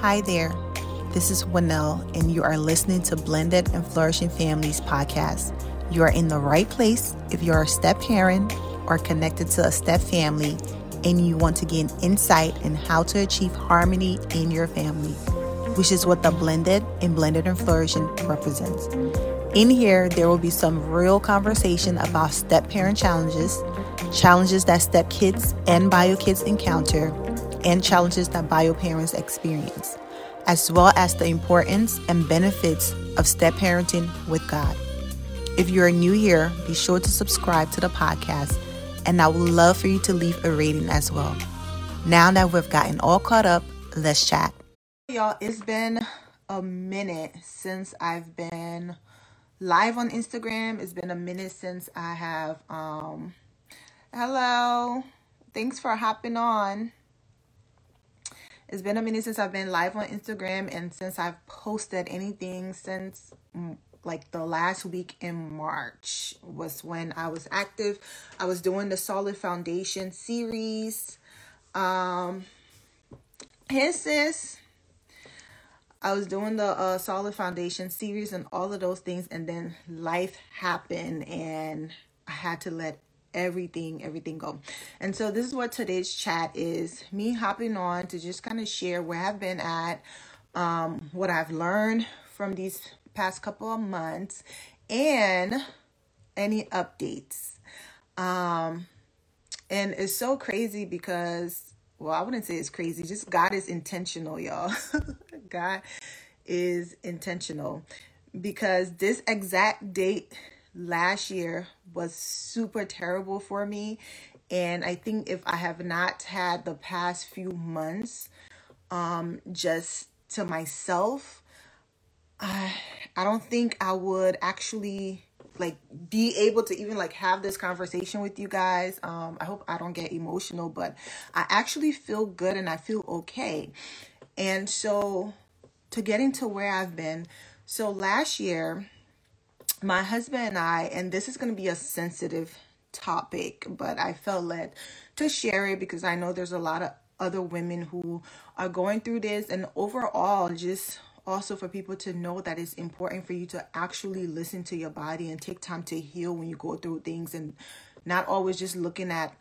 Hi there. This is Winnell, and you are listening to Blended and Flourishing Families podcast. You are in the right place if you're a step parent or connected to a step family and you want to gain insight in how to achieve harmony in your family, which is what the Blended and Blended and Flourishing represents. In here, there will be some real conversation about step parent challenges, challenges that step kids and bio kids encounter, and challenges that bio parents experience, as well as the importance and benefits of step parenting with God. If you are new here, be sure to subscribe to the podcast, and I would love for you to leave a rating as well. Now that we've gotten all caught up, let's chat. Y'all, it's been a minute since I've been live on Instagram. It's been a minute since I have um hello. Thanks for hopping on. It's been a minute since I've been live on Instagram and since I've posted anything since mm, like the last week in March was when I was active. I was doing the Solid Foundation series. Um hey sis. I was doing the uh, Solid Foundation series and all of those things, and then life happened, and I had to let everything everything go. And so this is what today's chat is me hopping on to just kind of share where i've been at um what i've learned from these past couple of months and any updates. Um and it's so crazy because well i wouldn't say it's crazy just god is intentional y'all. God is intentional because this exact date last year was super terrible for me. And I think if I have not had the past few months um, just to myself, I, I don't think I would actually like be able to even like have this conversation with you guys. Um, I hope I don't get emotional, but I actually feel good and I feel okay. And so to getting to where I've been, so last year my husband and I, and this is going to be a sensitive topic, but I felt led to share it because I know there's a lot of other women who are going through this, and overall, just also for people to know that it's important for you to actually listen to your body and take time to heal when you go through things and not always just looking at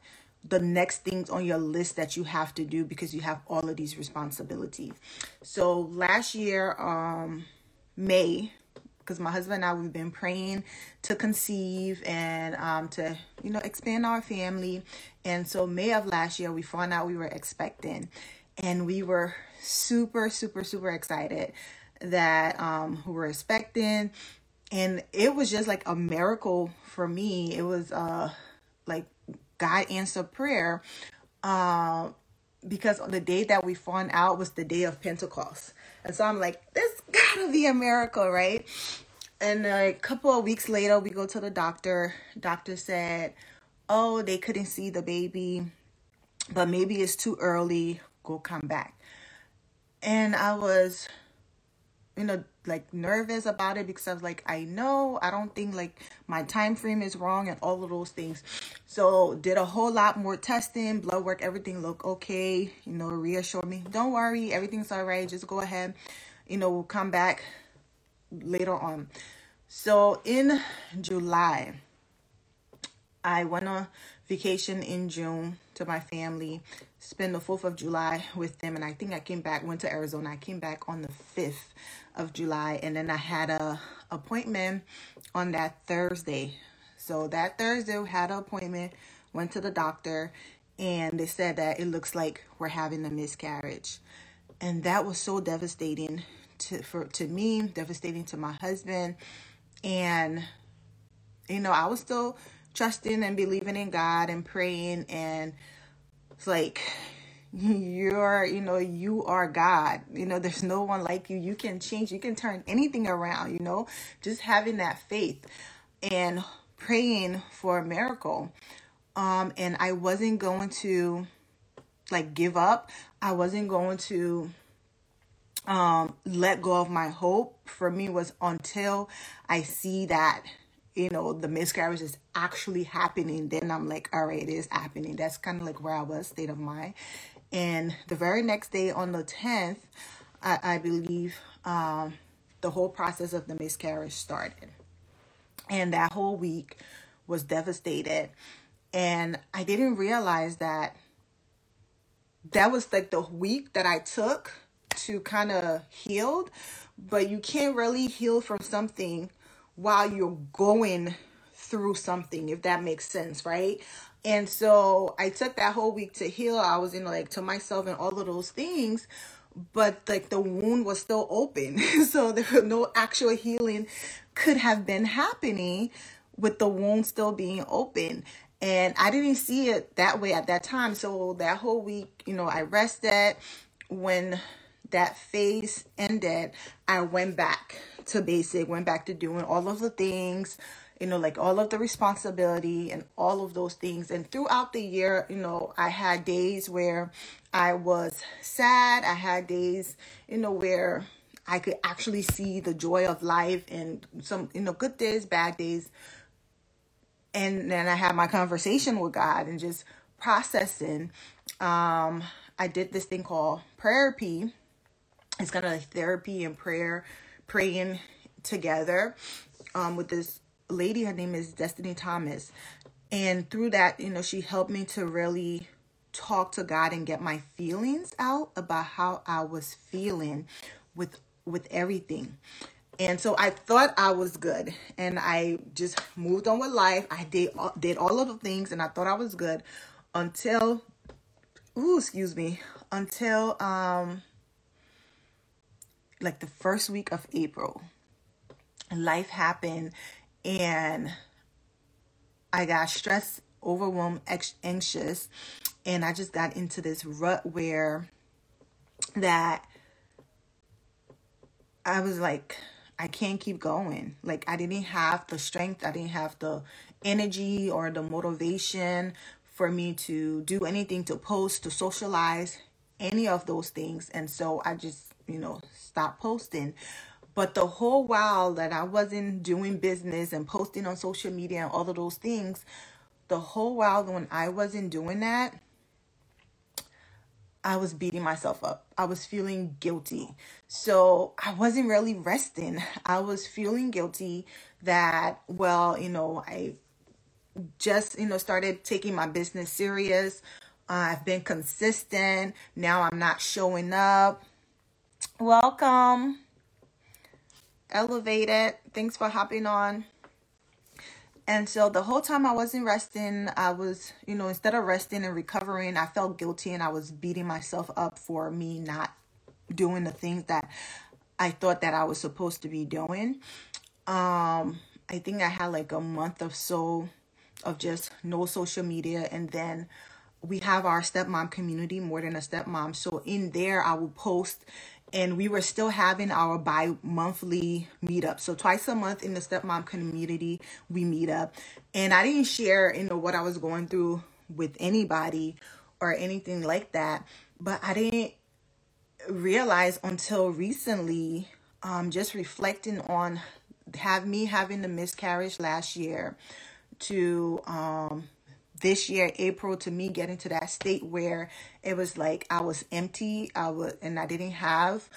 the next things on your list that you have to do because you have all of these responsibilities. So last year, um, May, because my husband and I we've been praying to conceive and um, to you know expand our family. And so May of last year we found out we were expecting, and we were super super super excited that um, we were expecting, and it was just like a miracle for me. It was uh like God answered prayer. Uh, because the day that we found out was the day of Pentecost. And so I'm like, this gotta be a miracle, right? And a couple of weeks later, we go to the doctor. Doctor said, oh, they couldn't see the baby, but maybe it's too early. Go come back. And I was, you know, like nervous about it because I was like, I know, I don't think like my time frame is wrong and all of those things. So did a whole lot more testing, blood work, everything looked okay. You know, reassured me, don't worry, everything's all right. Just go ahead. You know, we'll come back later on. So in July, I went on vacation in June to my family, spent the 4th of July with them, and I think I came back, went to Arizona. I came back on the 5th of July, and then I had a appointment on that Thursday. So that Thursday, we had an appointment, went to the doctor, and they said that it looks like we're having a miscarriage. And that was so devastating to for to me, devastating to my husband. And you know, I was still trusting and believing in God and praying and it's like you're you know you are god. You know there's no one like you. You can change. You can turn anything around you know? Just having that faith and praying for a miracle. Um and i wasn't going to like give up. I wasn't going to um let go of my hope. For me was until I see that you know the miscarriage is actually happening then I'm like all right it is happening that's kind of like where I was state of mind and the very next day on the 10th I, I believe um, the whole process of the miscarriage started. And that whole week was devastated. And I didn't realize that that was like the week that I took to kind of heal. But you can't really heal from something while you're going through something, if that makes sense, right? And so I took that whole week to heal. I was in like to myself and all of those things, but like the wound was still open. so there was no actual healing could have been happening with the wound still being open. And I didn't see it that way at that time. So that whole week, you know, I rested. When that phase ended, I went back to basic, went back to doing all of the things, you know, like all of the responsibility and all of those things. And throughout the year, you know, I had days where I was sad. I had days, you know, where I could actually see the joy of life and some, you know, good days, bad days. And then I had my conversation with God and just processing. Um, I did this thing called prayer therapy. It's kind of like therapy and prayer, praying together um, with this lady. Her name is Destiny Thomas. And through that, you know, she helped me to really talk to God and get my feelings out about how I was feeling with with everything. And so I thought I was good and I just moved on with life. I did did all of the things and I thought I was good until ooh, excuse me, until um like the first week of April. Life happened and I got stressed, overwhelmed, anxious, and I just got into this rut where that I was like I can't keep going. Like I didn't have the strength, I didn't have the energy or the motivation for me to do anything to post, to socialize, any of those things. And so I just, you know, stop posting. But the whole while that I wasn't doing business and posting on social media and all of those things, the whole while when I wasn't doing that, I was beating myself up. I was feeling guilty. So I wasn't really resting. I was feeling guilty that, well, you know, I just, you know, started taking my business serious. Uh, I've been consistent. Now I'm not showing up. Welcome. Elevated. Thanks for hopping on. And so the whole time I wasn't resting, I was, you know, instead of resting and recovering, I felt guilty and I was beating myself up for me not doing the things that I thought that I was supposed to be doing. Um, I think I had like a month or so of just no social media and then we have our stepmom community more than a stepmom. So in there I will post and we were still having our bi-monthly meetup. So twice a month in the stepmom community we meet up. And i didn't share you know what i was going through with anybody or anything like that but i didn't realize until recently um, just reflecting on have me having the miscarriage last year to um, this year april to me getting to that state where it was like i was empty i was and i didn't have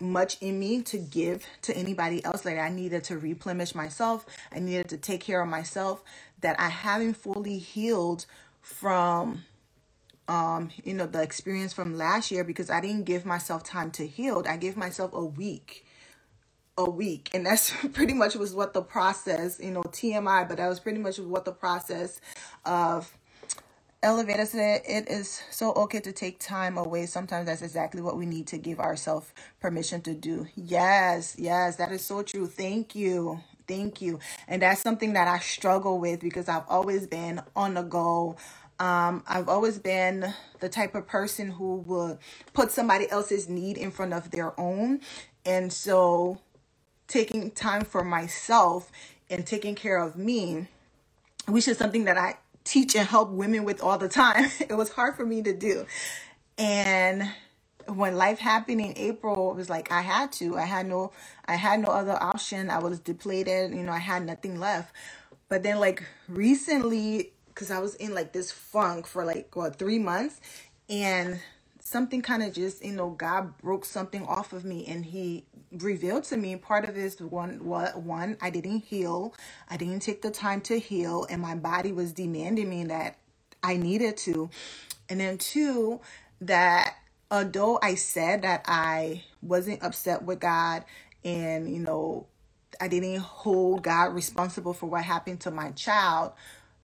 much in me to give to anybody else. Like i needed to replenish myself. I needed to take care of myself that i haven't fully healed from um you know the experience from last year because i didn't give myself time to heal. I gave myself a week a week. And that's pretty much was what the process you know tmi but that was pretty much what the process of elevator said it is so okay to take time away. Sometimes that's exactly what we need to give ourselves permission to do. Yes yes that is so true. Thank you. Thank you. And that's something that i struggle with because i've always been on the go. Um, I've always been the type of person who would put somebody else's need in front of their own. And so taking time for myself and taking care of me, which is something that I teach and help women with all the time. It was hard for me to do. And when life happened in April, it was like I had to. I had no I had no other option. I was depleted, you know, I had nothing left. But then like recently cuz I was in like this funk for like what 3 months and something kind of just you know god broke something off of me and he revealed to me part of this one what one i didn't heal. I didn't take the time to heal and my body was demanding me that i needed to. And then two that although i said that i wasn't upset with god and you know i didn't hold god responsible for what happened to my child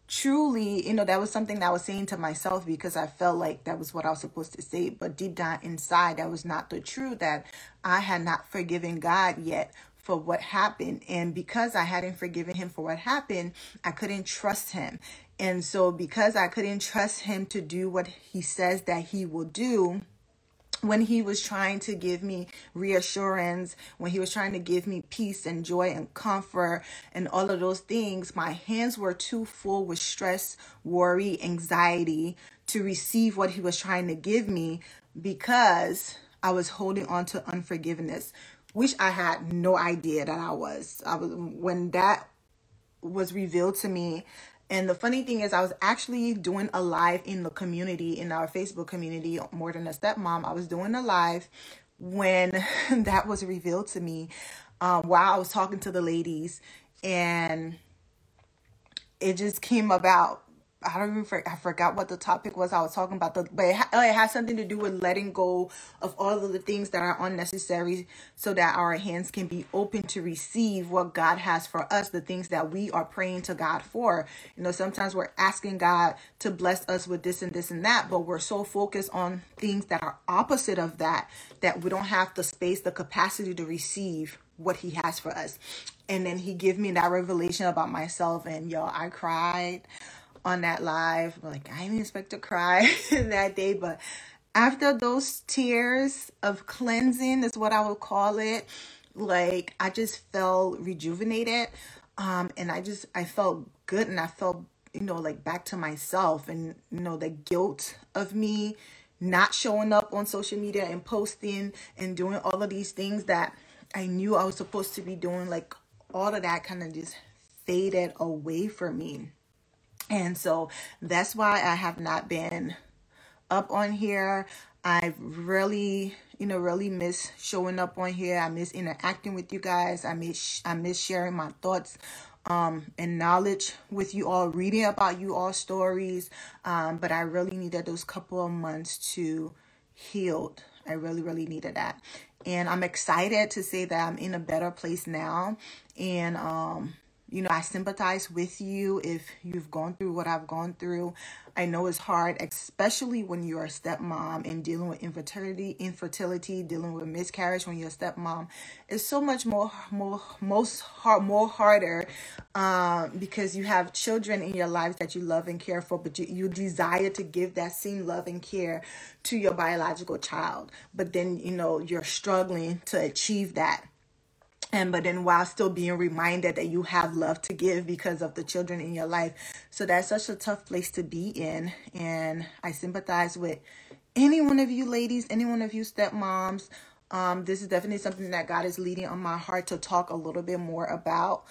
truly, you know, that was something that I was saying to myself because I felt like that was what I was supposed to say. But deep down inside, that was not the truth, that I had not forgiven God yet for what happened. And because I hadn't forgiven him for what happened, I couldn't trust him. And so, because I couldn't trust him to do what he says that he will do, when he was trying to give me reassurance, when he was trying to give me peace and joy and comfort and all of those things, my hands were too full with stress, worry, anxiety to receive what he was trying to give me because I was holding on to unforgiveness, which I had no idea that I was. I was when that was revealed to me and the funny thing is, I was actually doing a live in the community, in our Facebook community, more than a stepmom. I was doing a live when that was revealed to me um, while I was talking to the ladies. And it just came about I don't even for, I forgot what the topic was I was talking about, the, but it, ha, oh, it has something to do with letting go of all of the things that are unnecessary so that our hands can be open to receive what God has for us, the things that we are praying to God for. You know, sometimes we're asking God to bless us with this and this and that, but we're so focused on things that are opposite of that that we don't have the space, the capacity to receive what he has for us. And then he gave me that revelation about myself and y'all, I cried on that live. Like I didn't expect to cry that day, but after those tears of cleansing is what I would call it. Like I just felt rejuvenated. Um, and I just I felt good and I felt, you know, like back to myself and you know, the guilt of me not showing up on social media and posting and doing all of these things that I knew I was supposed to be doing, like all of that kind of just faded away from me. And so that's why I have not been up on here. I really, you know, really miss showing up on here. I miss interacting with you guys. I miss I miss sharing my thoughts um and knowledge with you all, reading about you all stories. Um, but I really needed those couple of months to heal. I really, really needed that. And I'm excited to say that I'm in a better place now. And um you know, I sympathize with you if you've gone through what I've gone through. I know it's hard, especially when you're a stepmom and dealing with infertility, infertility, dealing with miscarriage when you're a stepmom. It's so much more, more, most hard, more harder, um, because you have children in your lives that you love and care for, but you, you desire to give that same love and care to your biological child. But then, you know, you're struggling to achieve that but then while still being reminded that you have love to give because of the children in your life. So that's such a tough place to be in. And i sympathize with any one of you ladies any one of you stepmoms. Um this is definitely something that god is leading on my heart to talk a little bit more about.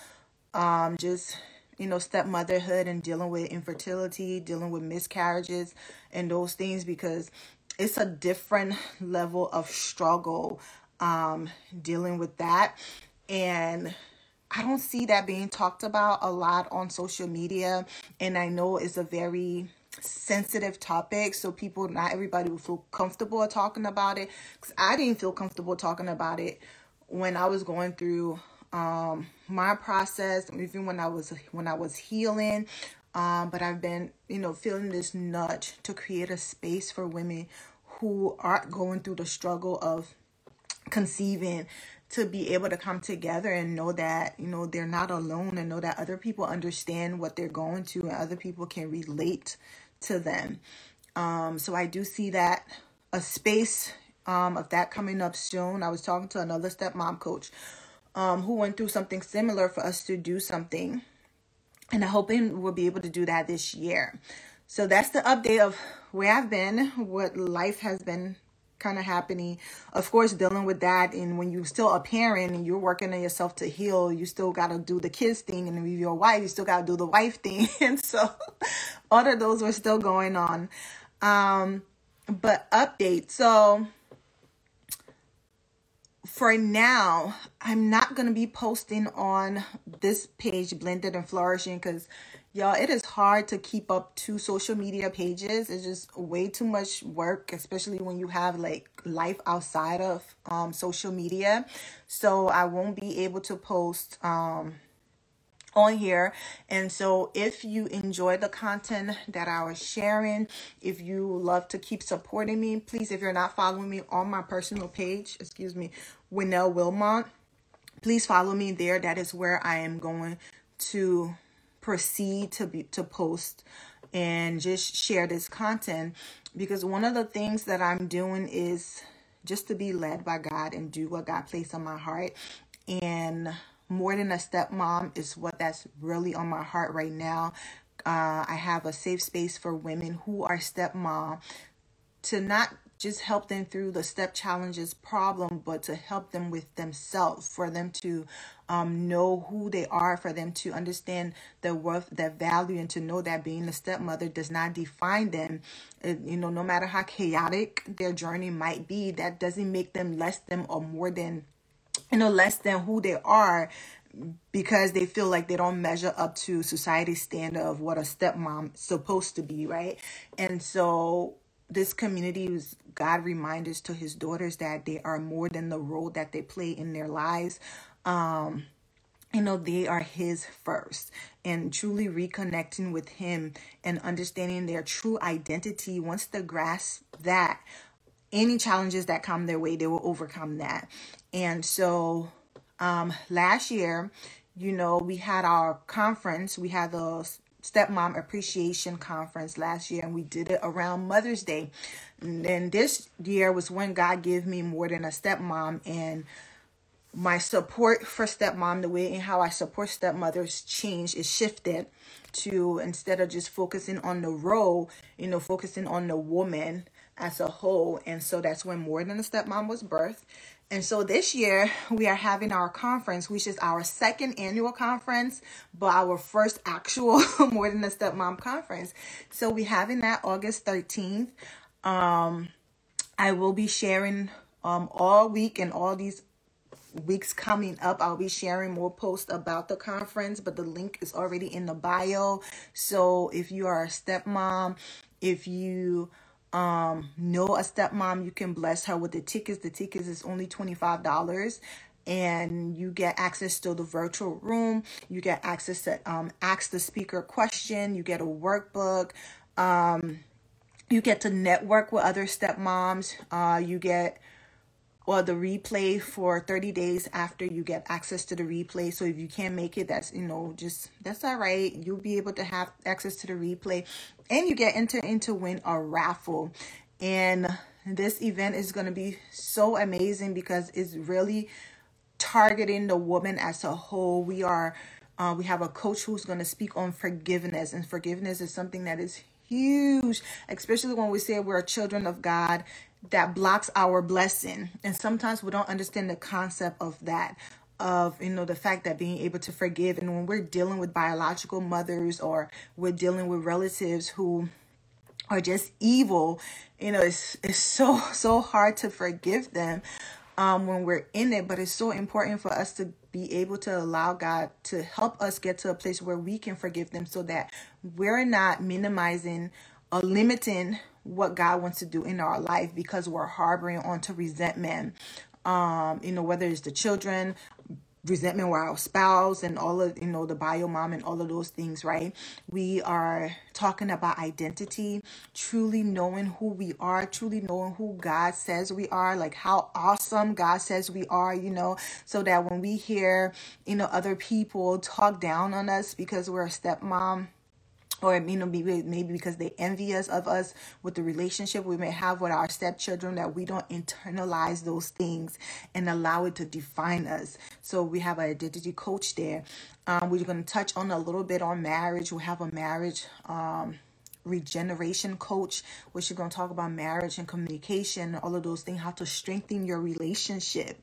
Um just you know stepmotherhood and dealing with infertility dealing with miscarriages and those things because it's a different level of struggle um dealing with that and I don't see that being talked about a lot on social media. And I know it's a very sensitive topic, so people, not everybody will feel comfortable talking about it. Because I didn't feel comfortable talking about it when I was going through um, my process, even when I was when I was healing. Um, but I've been, you know, feeling this nudge to create a space for women who aren't going through the struggle of conceiving to be able to come together and know that you know they're not alone and know that other people understand what they're going to and other people can relate to them. Um so i do see that a space um of that coming up soon. I was talking to another stepmom coach um who went through something similar for us to do something and i'm hoping we'll be able to do that this year. So that's the update of where i've been what life has been kind of happening. Of course, dealing with that, and when you're still a parent and you're working on yourself to heal, you still got to do the kids thing, and with your wife, you still got to do the wife thing. And so, all of those were still going on. Um, but update. So for now, I'm not going to be posting on this page, Blended and Flourishing, because y'all, it is hard to keep up two social media pages. It's just way too much work, especially when you have like life outside of um, social media. So I won't be able to post. Um, on here. And so if you enjoy the content that I was sharing, if you love to keep supporting me, please, if you're not following me on my personal page, excuse me, Winnell Wilmont, please follow me there. That is where I am going to proceed to be to post and just share this content because one of the things that I'm doing is just to be led by God and do what God placed on my heart and more than a stepmom is what that's really on my heart right now. Uh, I have a safe space for women who are stepmom to not just help them through the step challenges problem, but to help them with themselves, for them to um, know who they are, for them to understand their worth, their value, and to know that being a stepmother does not define them. It, you know, no matter how chaotic their journey might be, that doesn't make them less than or more than you know less than who they are because they feel like they don't measure up to society's standard of what a stepmom supposed to be right? And so this community was god reminders to his daughters that they are more than the role that they play in their lives. Um you know they are his first. And truly reconnecting with him and understanding their true identity once they grasp that any challenges that come their way, they will overcome that. And so um, last year, you know, we had our conference, we had the stepmom appreciation conference last year and we did it around mother's day and then this year was when god gave me more than a stepmom and my support for stepmom the way and how i support stepmothers changed is shifted to instead of just focusing on the role you know focusing on the woman as a whole. And so that's when More Than a Stepmom was birthed. And so this year we are having our conference, which is our second annual conference, but our first actual More Than a Stepmom conference. So we're having that August 13th. Um, I will be sharing um, all week and all these weeks coming up i'll be sharing more posts about the conference but the link is already in the bio so if you are a stepmom if you um, know a stepmom, you can bless her with the tickets. The tickets is only $25 and you get access to the virtual room. You get access to um, ask the speaker question. You get a workbook. Um, you get to network with other stepmoms. Uh, you get or the replay for 30 days after you get access to the replay. So if you can't make it, that's, you know, just, that's all right. You'll be able to have access to the replay and you get enter into win a raffle. And this event is going to be so amazing because it's really targeting the woman as a whole. We are, uh, we have a coach who's going to speak on forgiveness and forgiveness is something that is huge, especially when we say we're children of God that blocks our blessing. And sometimes we don't understand the concept of that of you know the fact that being able to forgive and when we're dealing with biological mothers or we're dealing with relatives who are just evil you know it's it's so so hard to forgive them um when we're in it but it's so important for us to be able to allow God to help us get to a place where we can forgive them so that we're not minimizing or limiting what God wants to do in our life because we're harboring onto resentment. Um, you know, whether it's the children, resentment with our spouse and all of you know the bio mom and all of those things right? We are talking about identity truly knowing who we are truly knowing who god says we are like how awesome god says we are you know? So that when we hear you know other people talk down on us because we're a stepmom or you know maybe maybe because they envy us of us with the relationship we may have with our stepchildren that we don't internalize those things and allow it to define us. So we have an identity coach there. Um, we're going to touch on a little bit on marriage. We have a marriage um, regeneration coach which you're going to talk about marriage and communication all of those things how to strengthen your relationship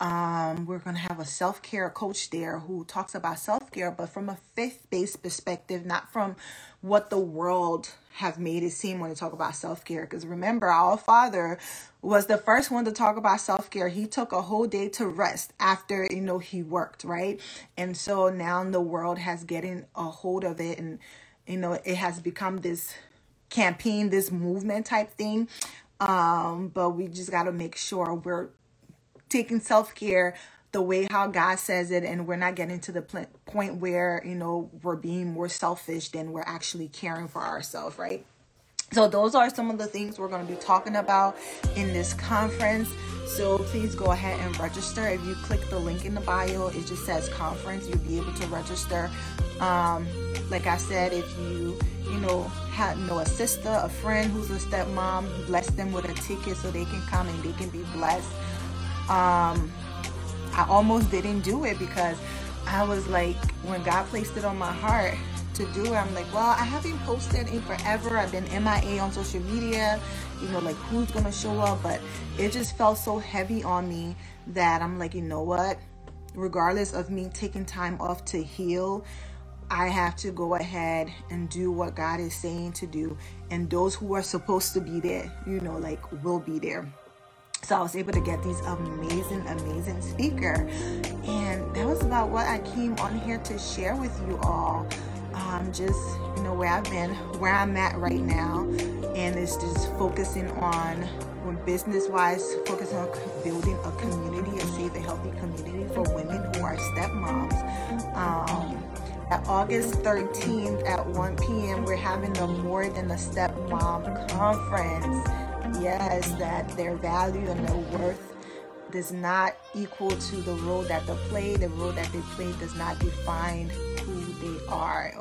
Um, we're going to have a self care coach there who talks about self care, but from a faith based perspective, not from what the world have made it seem when they talk about self care. Because remember, our Father was the first one to talk about self care. He took a whole day to rest after you know he worked, right? And so now the world has getting a hold of it, and you know it has become this campaign, this movement type thing. Um, but we just got to make sure we're taking self care the way how God says it, and we're not getting to the pl- point where you know we're being more selfish than we're actually caring for ourselves, right? So those are some of the things we're going to be talking about in this conference. So please go ahead and register. If you click the link in the bio, it just says conference. You'll be able to register. Um, like I said, if you you know have know a sister, a friend who's a stepmom, bless them with a ticket so they can come and they can be blessed. Um, I almost didn't do it because I was like, when God placed it on my heart to do it, I'm like, well, I haven't posted in forever. I've been MIA on social media, you know, like who's gonna show up? But it just felt so heavy on me that I'm like, you know what? Regardless of me taking time off to heal, I have to go ahead and do what God is saying to do. And those who are supposed to be there, you know, like will be there. So I was able to get these amazing, amazing speaker. And that was about what I came on here to share with you all. Um, just you know where I've been, where I'm at right now, and it's just focusing on business wise, focusing on building a community, a safe and healthy community for women who are stepmoms. Um, at August 13th at 1 p.m., we're having the More Than a Stepmom Conference. Yes, that their value and their worth does not equal to the role that they play. The role that they play does not define who they are